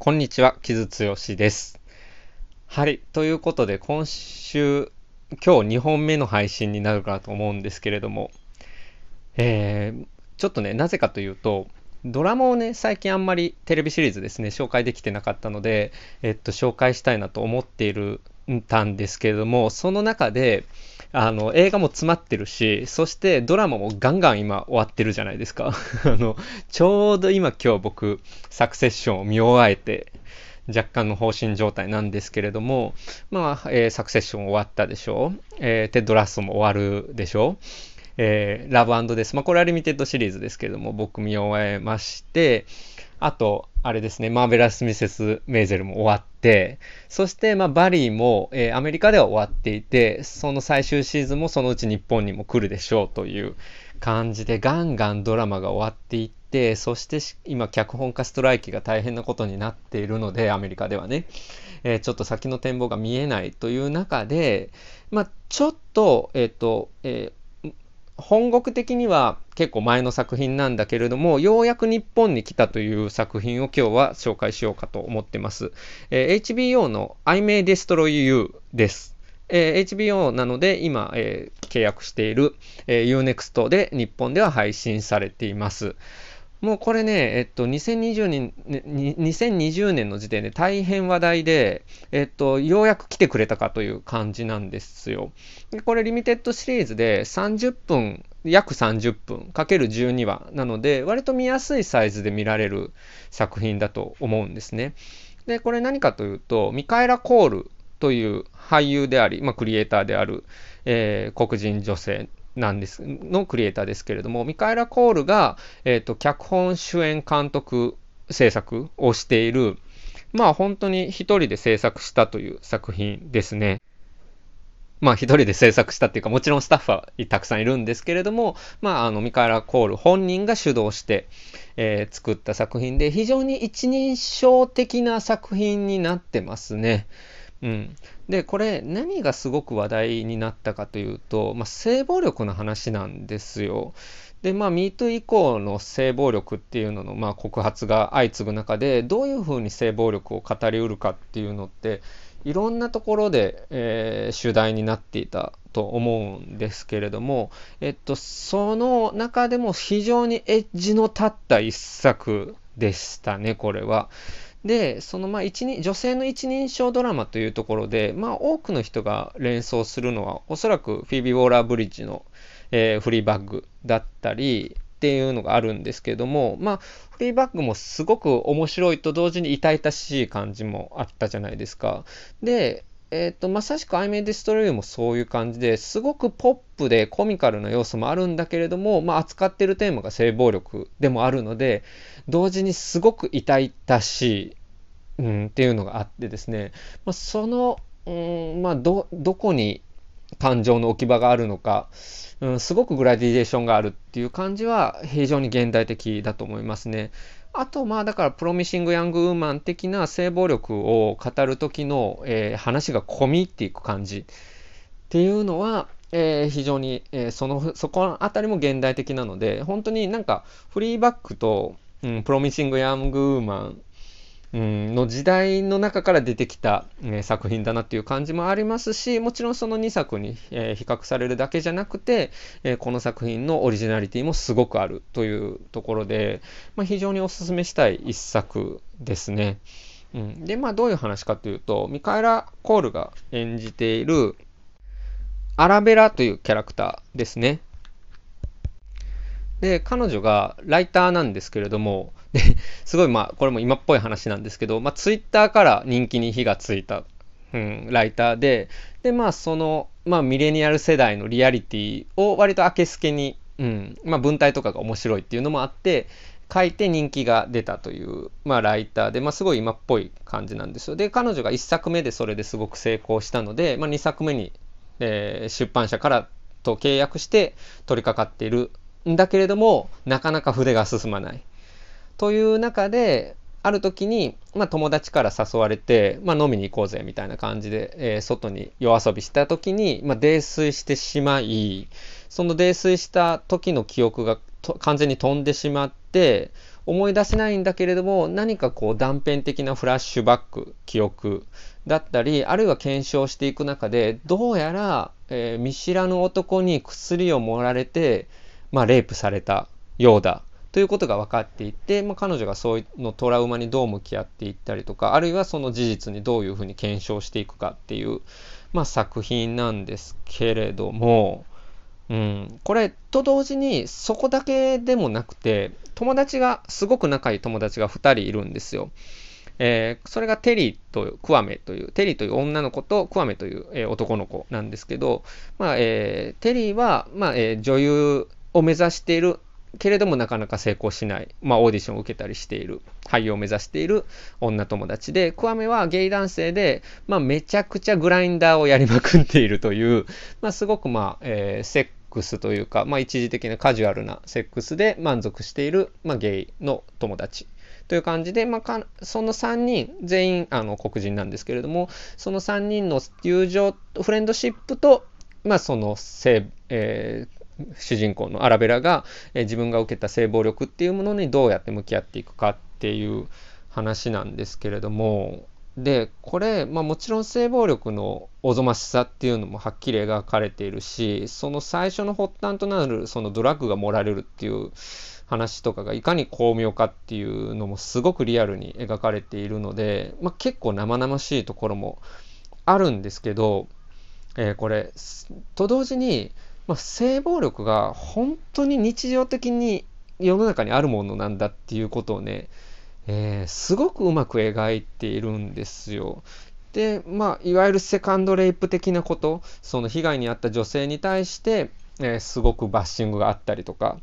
こんにちは、木津剛です。はい、ということで今週、今日2本目の配信になるかと思うんですけれども、えー、ちょっとね、なぜかというと、ドラマをね、最近あんまりテレビシリーズですね、紹介できてなかったので、えっと、紹介したいなと思っているたんですけれども、その中で、あの、映画も詰まってるし、そしてドラマもガンガン今終わってるじゃないですか。あの、ちょうど今今日僕、サクセッションを見終えて、若干の放心状態なんですけれども、まあ、えー、サクセッション終わったでしょう。えー、テッド・ラッソも終わるでしょう。えー、ラブ＆デス。まあ、これはリミテッドシリーズですけれども、僕見終えまして、あと、あれですね、マーベラス・ミセス・メーゼルも終わって、そして、まあ、バリーも、えー、アメリカでは終わっていて、その最終シーズンもそのうち日本にも来るでしょうという感じで、ガンガンドラマが終わっていって、そして今、脚本家ストライキが大変なことになっているので、アメリカではね、えー、ちょっと先の展望が見えないという中で、まあ、ちょっと、えっ、ー、と、えー本国的には結構前の作品なんだけれども、ようやく日本に来たという作品を今日は紹介しようかと思ってます。えー、HBO の I May Destroy You です。えー、HBO なので今、えー、契約している、えー、Unext で日本では配信されています。もうこれね、えっと、2020年、2020年の時点で大変話題で、えっと、ようやく来てくれたかという感じなんですよ。でこれリミテッドシリーズで30分、約30分かける12話なので、割と見やすいサイズで見られる作品だと思うんですね。で、これ何かというと、ミカエラ・コールという俳優であり、まあ、クリエイターである、えー、黒人女性なんです、のクリエイターですけれども、ミカエラ・コールが、えっ、ー、と、脚本、主演、監督、制作をしている、まあ本当に一人で制作したという作品ですね。まあ一人で制作したっていうか、もちろんスタッフはたくさんいるんですけれども、まああのミカエラ・コール本人が主導して、えー、作った作品で、非常に一人称的な作品になってますね。うん、でこれ何がすごく話題になったかというと、まあ、性暴力の話なんですよ。でまあ MeToo 以降の性暴力っていうのの、まあ、告発が相次ぐ中でどういうふうに性暴力を語りうるかっていうのっていろんなところで、えー、主題になっていたと思うんですけれども、えっと、その中でも非常にエッジの立った一作でしたねこれは。で、そのまあ一人女性の一人称ドラマというところで、まあ、多くの人が連想するのは、おそらくフィービー・ウォーラー・ブリッジの、えー、フリーバッグだったりっていうのがあるんですけども、まあ、フリーバッグもすごく面白いと同時に痛々しい感じもあったじゃないですか。で、えっ、ー、と、まさしく I MayDestroyU もそういう感じですごくポップでコミカルな要素もあるんだけれども、まあ、扱ってるテーマが性暴力でもあるので、同時にすごく痛々しい、うん、っていうのがあってですね、まあ、その、うんまあ、ど、どこに感情の置き場があるのか、うん、すごくグラディエーションがあるっていう感じは非常に現代的だと思いますね。あと、まあ、だから、プロミシング・ヤング・ウーマン的な性暴力を語る時の、えー、話が込み入っていく感じっていうのは、えー、非常に、えー、その、そこあたりも現代的なので、本当になんか、フリーバックと、うん、プロミシング・ヤング・ウーマンの時代の中から出てきた、え作品だなっていう感じもありますし、もちろんその2作に、え比較されるだけじゃなくて、えこの作品のオリジナリティもすごくあるというところで、まあ、非常にお勧めしたい一作ですね。うん、で、まあどういう話かというと、ミカエラ・コールが演じているアラベラというキャラクターですね。で、彼女がライターなんですけれども、ですごいまあ、これも今っぽい話なんですけど、まあ、ツイッターから人気に火がついた、うん、ライターで、で、まあ、その、まあ、ミレニアル世代のリアリティを割と明けすけに、うん、まあ、文体とかが面白いっていうのもあって、書いて人気が出たという、まあ、ライターで、まあ、すごい今っぽい感じなんですよ。で、彼女が1作目でそれですごく成功したので、まあ、2作目に、えー、出版社からと契約して取り掛かっているんだけれども、なかなか筆が進まない。という中で、ある時に、まあ、友達から誘われて、まあ、飲みに行こうぜみたいな感じで、えー、外に夜遊びした時に、まあ、泥酔してしまい、その泥酔した時の記憶が完全に飛んでしまって思い出せないんだけれども何かこう断片的なフラッシュバック記憶だったりあるいは検証していく中でどうやら、えー、見知らぬ男に薬を盛られて、まあ、レイプされたようだということが分かっていて、まあ、彼女がそういうのトラウマにどう向き合っていったりとかあるいはその事実にどういうふうに検証していくかっていう、まあ、作品なんですけれども、うん、これと同時にそこだけでもなくて友達がすごく仲いい友達が2人いるんですよ。えー、それがテリーとクワメという、テリーという女の子とクワメという、えー、男の子なんですけど、まあえー、テリーは、まあえ、女優を目指しているけれどもなかなか成功しない、まあ、オーディションを受けたりしている俳優を目指している女友達でクワメはゲイ男性で、まあ、めちゃくちゃグラインダーをやりまくっているという、まあ、すごく、まあえー、セックスというか、まあ、一時的なカジュアルなセックスで満足している、まあ、ゲイの友達という感じで、まあ、かその3人全員あの黒人なんですけれどもその3人の友情フレンドシップと、まあ、その性、えー主人公のアラベラが、え自分が受けた性暴力っていうものにどうやって向き合っていくかっていう話なんですけれどもでこれ、まあ、もちろん性暴力のおぞましさっていうのもはっきり描かれているしその最初の発端となるそのドラッグが盛られるっていう話とかがいかに巧妙かっていうのもすごくリアルに描かれているので、まあ、結構生々しいところもあるんですけど、えー、これと同時にまあ、性暴力が本当に日常的に世の中にあるものなんだっていうことをね、えー、すごくうまく描いているんですよ。で、まあ、いわゆるセカンドレイプ的なこと、その被害に遭った女性に対して、えー、すごくバッシングがあったりとか、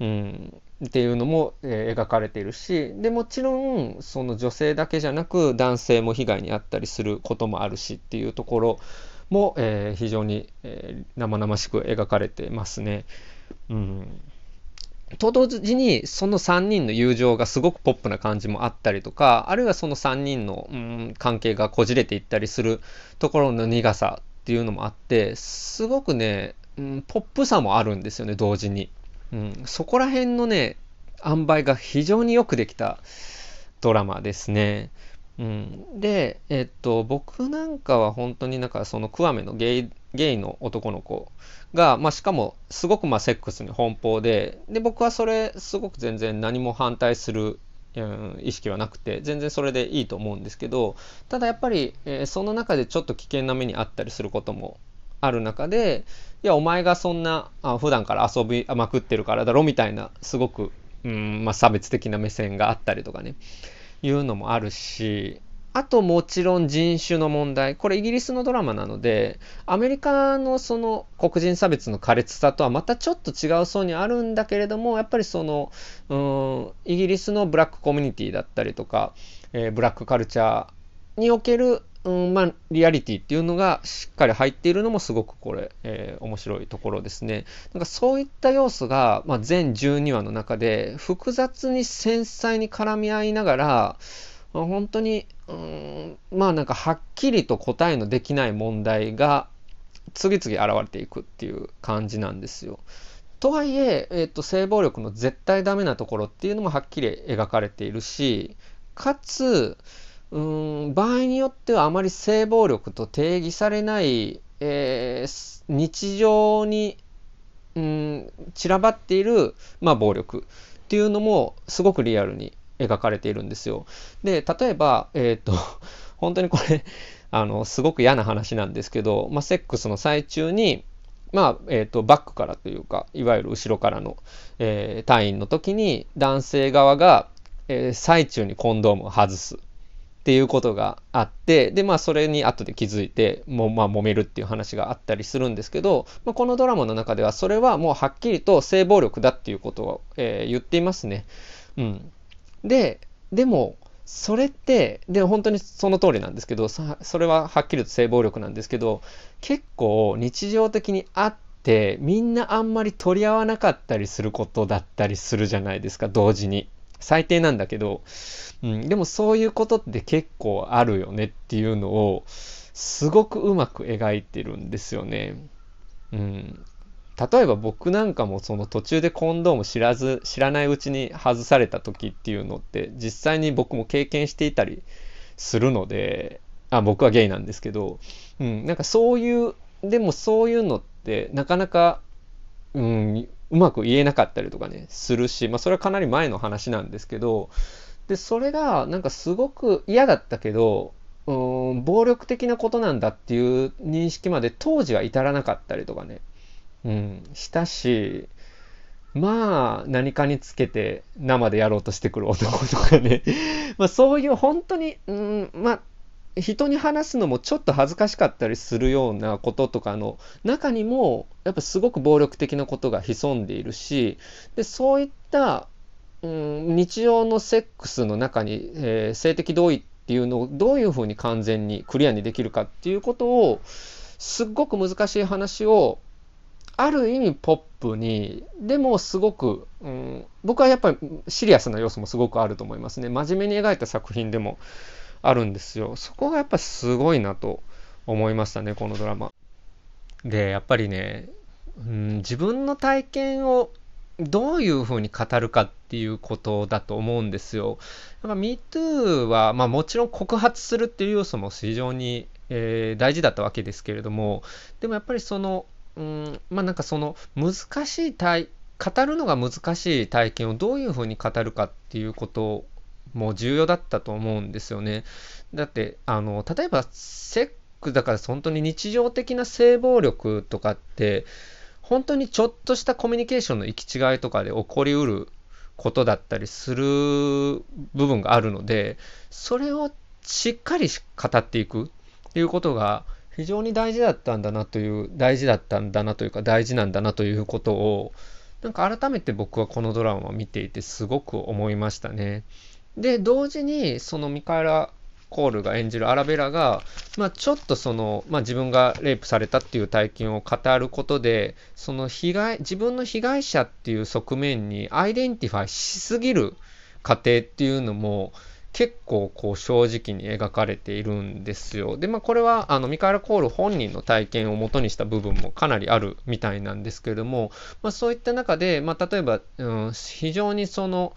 うん、っていうのも、えー、描かれているし、で、もちろん、その女性だけじゃなく、男性も被害に遭ったりすることもあるしっていうところも、えー、非常に、えー、生々しく描かれてますね。うんと同時にその3人の友情がすごくポップな感じもあったりとかあるいはその3人の、うん、関係がこじれていったりするところの苦さっていうのもあってすごくね、うん、ポップさもあるんですよね同時に、うん、そこら辺のね塩梅が非常によくできたドラマですね。うん、で、えっと、僕なんかは本当になんかそのクワメのゲイゲイの男の子が、まあ、しかもすごくまあセックスに奔放でで僕はそれすごく全然何も反対する、うん、意識はなくて全然それでいいと思うんですけどただやっぱり、えー、その中でちょっと危険な目にあったりすることもある中でいやお前がそんなあ普段から遊びまくってるからだろみたいなすごく、うんまあ、差別的な目線があったりとかね。いうのもあるし、あともちろん人種の問題。これイギリスのドラマなので、アメリカのその黒人差別の苛烈さとはまたちょっと違う層にあるんだけれども、やっぱりその、うん、イギリスのブラックコミュニティだったりとか、えー、ブラックカルチャーにおけるうんまあ、リアリティっていうのがしっかり入っているのもすごくこれ、えー、面白いところですね。なんかそういった要素が、まあ、全12話の中で複雑に繊細に絡み合いながら、まあ、本当に、うん、まあなんかはっきりと答えのできない問題が次々現れていくっていう感じなんですよ。とはいええーと性暴力の絶対ダメなところっていうのもはっきり描かれているしかつうん場合によってはあまり性暴力と定義されない、えー、日常にうん散らばっている、まあ、暴力っていうのもすごくリアルに描かれているんですよ。で例えば、え、ー、と 本当にこれあのすごく嫌な話なんですけど、まあ、セックスの最中にまあ、えっ、ー、と、バックからというか、いわゆる後ろからの、えー、隊員の時に、男性側が、えー、最中にコンドームを外す。っていうことがあって、で、まあ、それに後で気づいて、も、まあ、揉めるっていう話があったりするんですけど、まあ、このドラマの中では、それはもうはっきりと性暴力だっていうことを、えー、言っていますね。うん。で、でも、それって、で、本当にその通りなんですけど、それははっきりと性暴力なんですけど、結構日常的にあって、みんなあんまり取り合わなかったりすることだったりするじゃないですか、同時に。最低なんだけど、うん、でもそういうことって結構あるよねっていうのをすごくうまく描いてるんですよね。うん、例えば僕なんかもその途中でコンドーム知らず、知らないうちに外された時っていうのって実際に僕も経験していたりするので、あ、僕はゲイなんですけど、うん、なんかそういう、でもそういうのってなかなか、うん、うまく言えなかったりとかね、するし、まあそれはかなり前の話なんですけど、で、それがなんかすごく嫌だったけど、うん、暴力的なことなんだっていう認識まで当時は至らなかったりとかね、うん、したし、まあ、何かにつけて生でやろうとしてくる男とかね まあそういう本当に、うん、まあ、人に話すのもちょっと恥ずかしかったりするようなこととかの中にもやっぱすごく暴力的なことが潜んでいるしでそういった、うん、日常のセックスの中に、えー、性的同意っていうのをどういうふうに完全にクリアにできるかっていうことをすっごく難しい話をある意味ポップに、でもすごく、うん、僕はやっぱりシリアスな要素もすごくあると思いますね。真面目に描いた作品でもあるんですよ。そこがやっぱすごいなと思いましたね、このドラマ。で、やっぱりね、うん、自分の体験をどういうふうに語るかっていうことだと思うんですよ。やっぱ MeToo は、まあもちろん告発するっていう要素も非常に、えー、大事だったわけですけれども、でもやっぱりその、うん、まあなんかその難しい体、語るのが難しい体験をどういうふうに語るかっていうことも重要だったと思うんですよね。だって、あの、例えばセックだから本当に日常的な性暴力とかって、本当にちょっとしたコミュニケーションの行き違いとかで起こりうることだったりする部分があるので、それをしっかり語っていくっていうことが非常に大事だったんだなという、大事だったんだなというか大事なんだなということを、なんか改めて僕はこのドラマを見ていてすごく思いましたね。で、同時にそのミカエラ・コールが演じるアラベラが、まあ、ちょっとその、まあ、自分がレイプされたっていう体験を語ることで、その被害、自分の被害者っていう側面に identify しすぎる過程っていうのも、結構こう正直に描かれているんですよ。で、まあこれはあのミカエラ・コール本人の体験をもとにした部分もかなりあるみたいなんですけれども、まあそういった中で、まあ例えば、うん、非常にその、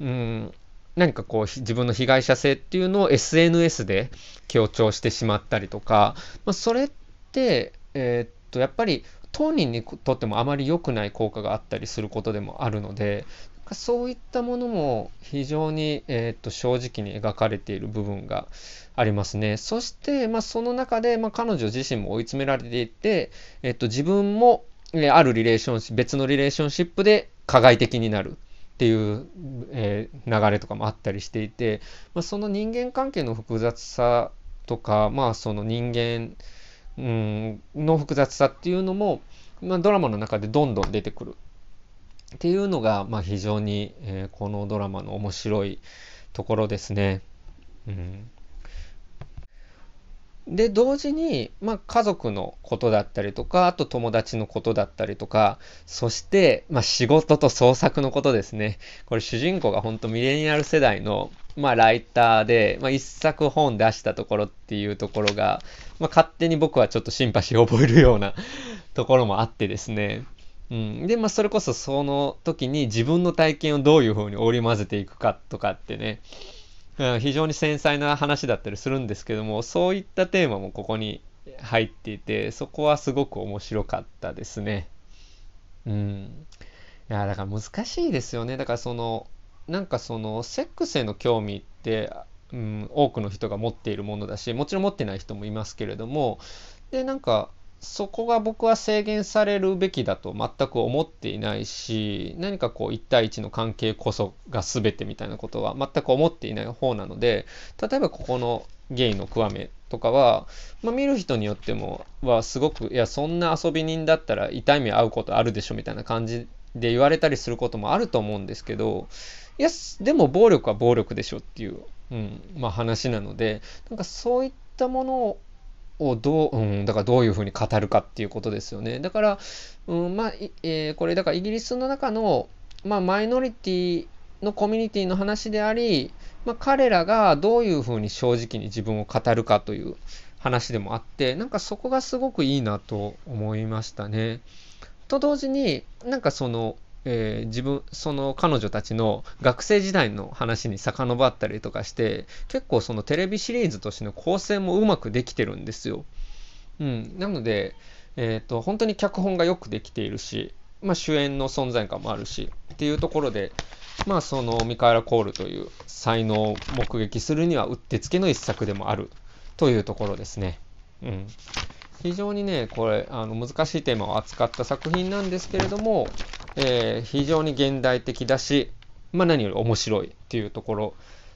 うん、何かこう自分の被害者性っていうのを SNS で強調してしまったりとか、まあ、それって、えー、っとやっぱり当人にとってもあまり良くない効果があったりすることでもあるのでそういったものも非常に、えー、っと正直に描かれている部分がありますね。そして、まあ、その中で、まあ、彼女自身も追い詰められていて、えっと、自分も、あるリレーションシ、別のリレーションシップで加害的になるっていう、えー、流れとかもあったりしていて、まあ、その人間関係の複雑さとか、まあ、その人間、うん、の複雑さっていうのも、まあ、ドラマの中でどんどん出てくるっていうのが、まあ、非常に、えー、このドラマの面白いところですね。うんで、同時に、まあ、家族のことだったりとか、あと友達のことだったりとか、そして、まあ、仕事と創作のことですね。これ主人公が本当ミレニアル世代の、まあ、ライターで、まあ、一作本出したところっていうところが、まあ、勝手に僕はちょっとシンパシーを覚えるようなところもあってですね。うん。で、まあ、それこそその時に自分の体験をどういうふうに織り交ぜていくかとかってね、うん、非常に繊細な話だったりするんですけども、そういったテーマもここに入っていて、そこはすごく面白かったですね。うん。いや、だから難しいですよね。だからその、なんかその、セックスへの興味って、うん、多くの人が持っているものだし、もちろん持ってない人もいますけれども、で、なんか、そこが僕は制限されるべきだと全く思っていないし、何かこう1対1の関係こそが全てみたいなことは全く思っていない方なので、例えばここのゲイのクワメとかは、まあ、見る人によってもはすごく、いや、そんな遊び人だったら痛い目合うことあるでしょみたいな感じで言われたりすることもあると思うんですけど、いや、でも暴力は暴力でしょっていう、うん、まあ話なので、なんかそういったものををどう、うん、だからどういうふうに語るかっていうことですよね。だから、うん、まあ、えー、これだからイギリスの中の、まあ、マイノリティのコミュニティの話であり、まあ、彼らがどういうふうに正直に自分を語るかという話でもあって、なんかそこがすごくいいなと思いましたね。と同時になんかそのえー、自分その彼女たちの学生時代の話に遡ったりとかして結構そのテレビシリーズとしての構成もうまくできてるんですよ。うん、なので、えーと、本当に脚本がよくできているし、まあ、主演の存在感もあるしっていうところで、まあ、そのミカエラ・コールという才能を目撃するにはうってつけの一作でもあるというところですね。うん、非常にね、これ、あの難しいテーマを扱った作品なんですけれども、えー、非常に現代的だし、まあ、何より面白いっていうところ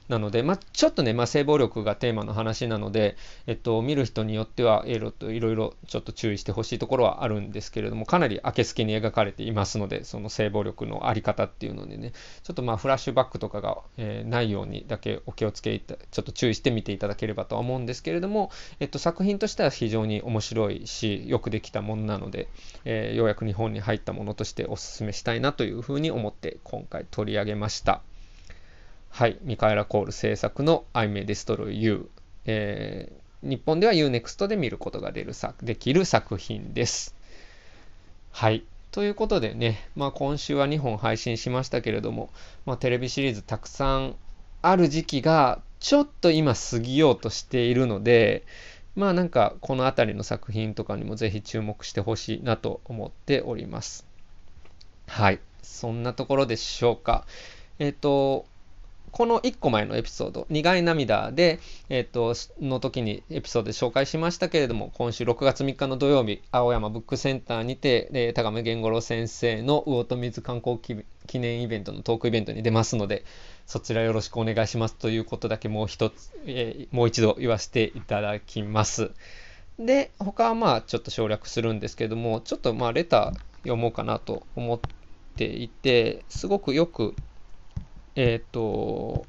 なので、まあ、ちょっとね、まあ、性暴力がテーマの話なので、えっと、見る人によっては、いろいろちょっと注意してほしいところはあるんですけれども、かなり明けすけに描かれていますので、その性暴力のあり方っていうのでね、ちょっとまあ、フラッシュバックとかが、えー、ないようにだけお気をつけ、ちょっと注意して見ていただければとは思うんですけれども、えっと、作品としては非常に面白いし、よくできたものなので、えー、ようやく日本に入ったものとしてお勧めしたいなというふうに思って今回取り上げました。はい、ミカエラ・コール制作の I May Destroy You、えー、日本では UNEXT で見ることが出るできる作品です。はい。ということでね、まあ、今週は2本配信しましたけれども、まあ、テレビシリーズたくさんある時期がちょっと今過ぎようとしているので、まあなんかこの辺りの作品とかにもぜひ注目してほしいなと思っております。はい。そんなところでしょうか。えっ、ー、と、この1個前のエピソード、苦い涙で、えっ、と、の時にエピソードで紹介しましたけれども、今週6月3日の土曜日、青山ブックセンターにて、え高見源五郎先生の魚と水観光記念イベントのトークイベントに出ますので、そちらよろしくお願いしますということだけもう一つ、えー、もう一度言わせていただきます。で、他はまあちょっと省略するんですけども、ちょっとまあレター読もうかなと思っていて、すごくよくえっ、ー、と、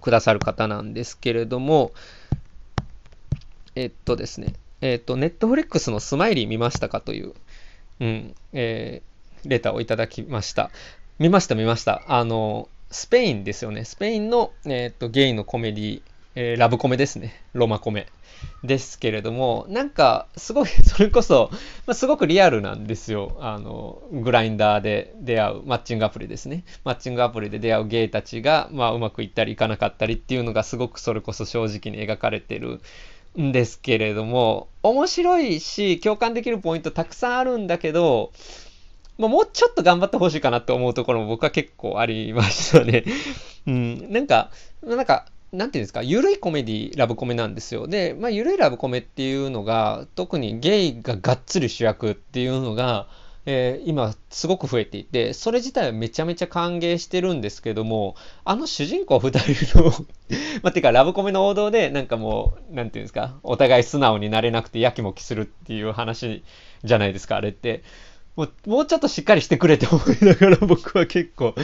くださる方なんですけれども、えっとですね、えっと、ネットフリックスのスマイリー見ましたかという、うん、えー、レターをいただきました。見ました、見ました。あの、スペインですよね。スペインの、えっと、ゲイのコメディ、えー、ラブコメですね。ロマコメ。ですけれども、なんか、すごい、それこそ、まあ、すごくリアルなんですよ。あの、グラインダーで出会う、マッチングアプリですね。マッチングアプリで出会うゲイたちが、まあ、うまくいったりいかなかったりっていうのが、すごくそれこそ正直に描かれてるんですけれども、面白いし、共感できるポイントたくさんあるんだけど、まあ、もうちょっと頑張ってほしいかなって思うところも僕は結構ありましたね。うん、なんか、なんか、なんていうんですか、ゆるいコメディ、ラブコメなんですよ。で、まあ、ゆるいラブコメっていうのが、特にゲイががっつり主役っていうのが、えー、今すごく増えていて、それ自体はめちゃめちゃ歓迎してるんですけども、あの主人公二人のまあ、てかラブコメの王道で、なんかもう、なんていうんですか、お互い素直になれなくてやきもきするっていう話じゃないですか、あれって。もう、もうちょっとしっかりしてくれって思いながら僕は結構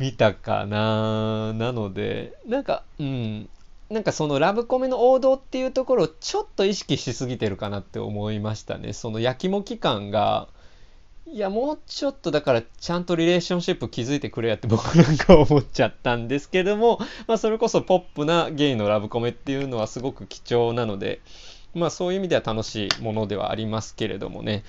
見たかななので、なんか、うん。なんかそのラブコメの王道っていうところをちょっと意識しすぎてるかなって思いましたね。そのやきもき感が、いや、もうちょっとだからちゃんとリレーションシップ築いてくれやって僕なんか思っちゃったんですけども、まあそれこそポップなゲイのラブコメっていうのはすごく貴重なので、まあそういう意味では楽しいものではありますけれどもね。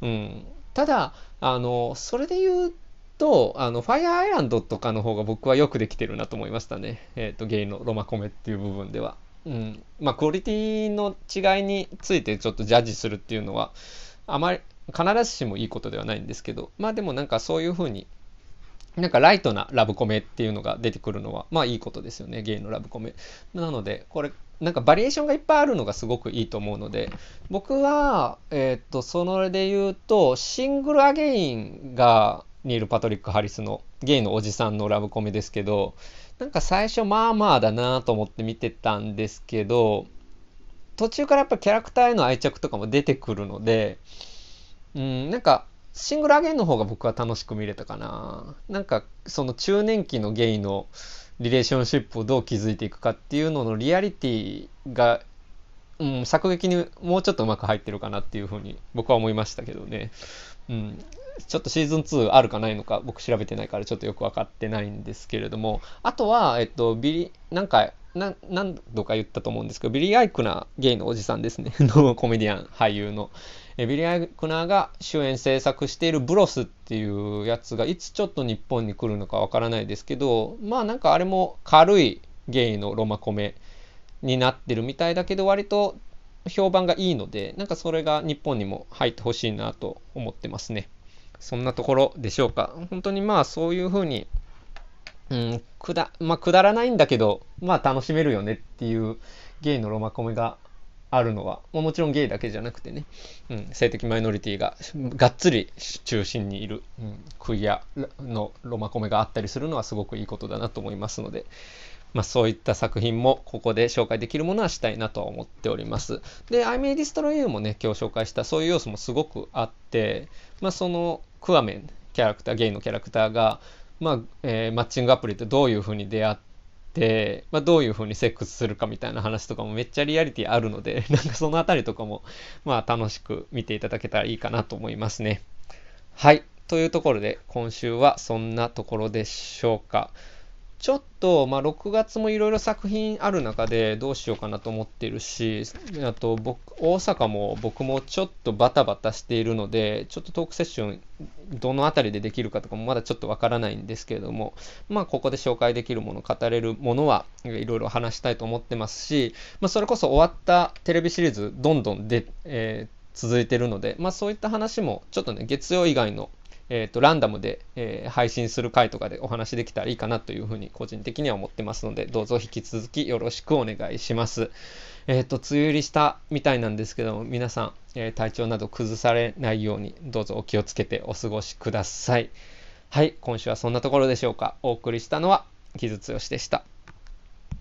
うん。ただ、あの、それで言うと、あの、ファイアーアイランドとかの方が僕はよくできてるなと思いましたね。えっ、ー、と、ゲイのロマコメっていう部分では。うん。まあ、クオリティの違いについてちょっとジャッジするっていうのは、あまり、必ずしもいいことではないんですけど、まあでもなんかそういうふうに、なんかライトなラブコメっていうのが出てくるのは、まあいいことですよね、ゲイのラブコメ。なので、これ、なんかバリエーションがいっぱいあるのがすごくいいと思うので、僕は、えっ、ー、と、それで言うと、シングルアゲインが、ニール・パトリック・ハリスのゲイのおじさんのラブコメですけど、なんか最初まあまあだなと思って見てたんですけど、途中からやっぱキャラクターへの愛着とかも出てくるので、うん、なんかシングルアゲインの方が僕は楽しく見れたかな。なんかその中年期のゲイのリレーションシップをどう築いていくかっていうののリアリティが、うん、作劇にもうちょっとうまく入ってるかなっていうふうに僕は思いましたけどね。うん、ちょっとシーズン2あるかないのか僕調べてないからちょっとよく分かってないんですけれどもあとは、えっと、ビリなんか何度か言ったと思うんですけどビリー・アイクナー、ゲイのおじさんですね のコメディアン俳優の、えビリー・アイクナーが主演制作しているブロスっていうやつがいつちょっと日本に来るのかわからないですけど、まあなんかあれも軽いゲイのロマコメになってるみたいだけど、割と評判がいいので、なんかそれが日本にも入ってほしいなと思ってますね。そんなところでしょうか。本当にまあそういうふうに、うん、くだ、まあくだらないんだけど、まあ楽しめるよねっていうゲイのロマコメがあるのは、もちろんゲイだけじゃなくてね、うん、性的マイノリティががっつり中心にいる、うん、クイアのロマコメがあったりするのはすごくいいことだなと思いますので、まあ、そういった作品もここで紹介できるものはしたいなとは思っております。で、I May Destroy You もね、今日紹介したそういう要素もすごくあって、まあ、そのクアメン、キャラクター、ゲイのキャラクターが、まあえー、マッチングアプリってどういうふうに出会って、まあ、どういうふうにセックスするかみたいな話とかもめっちゃリアリティあるので、なんかそのあたりとかも、まあ楽しく見ていただけたらいいかなと思いますね。はい。というところで、今週はそんなところでしょうか。ちょっと、まあ、6月もいろいろ作品ある中でどうしようかなと思ってるし、あと僕、大阪も僕もちょっとバタバタしているので、ちょっとトークセッション、どのあたりでできるかとかもまだちょっとわからないんですけれども、まあ、ここで紹介できるもの、語れるものはいろいろ話したいと思ってますし、まあ、それこそ終わったテレビシリーズ、どんどんで、えー続いてるので、まあそういった話もちょっとね、月曜以外のえっ、ー、と、ランダムで、えー、配信する回とかでお話できたらいいかなというふうに個人的には思ってますので、どうぞ引き続きよろしくお願いします。えっ、ー、と、梅雨入りしたみたいなんですけども、皆さん、え体調など崩されないように、どうぞお気をつけてお過ごしください。はい、今週はそんなところでしょうか。お送りしたのは、木津剛でした。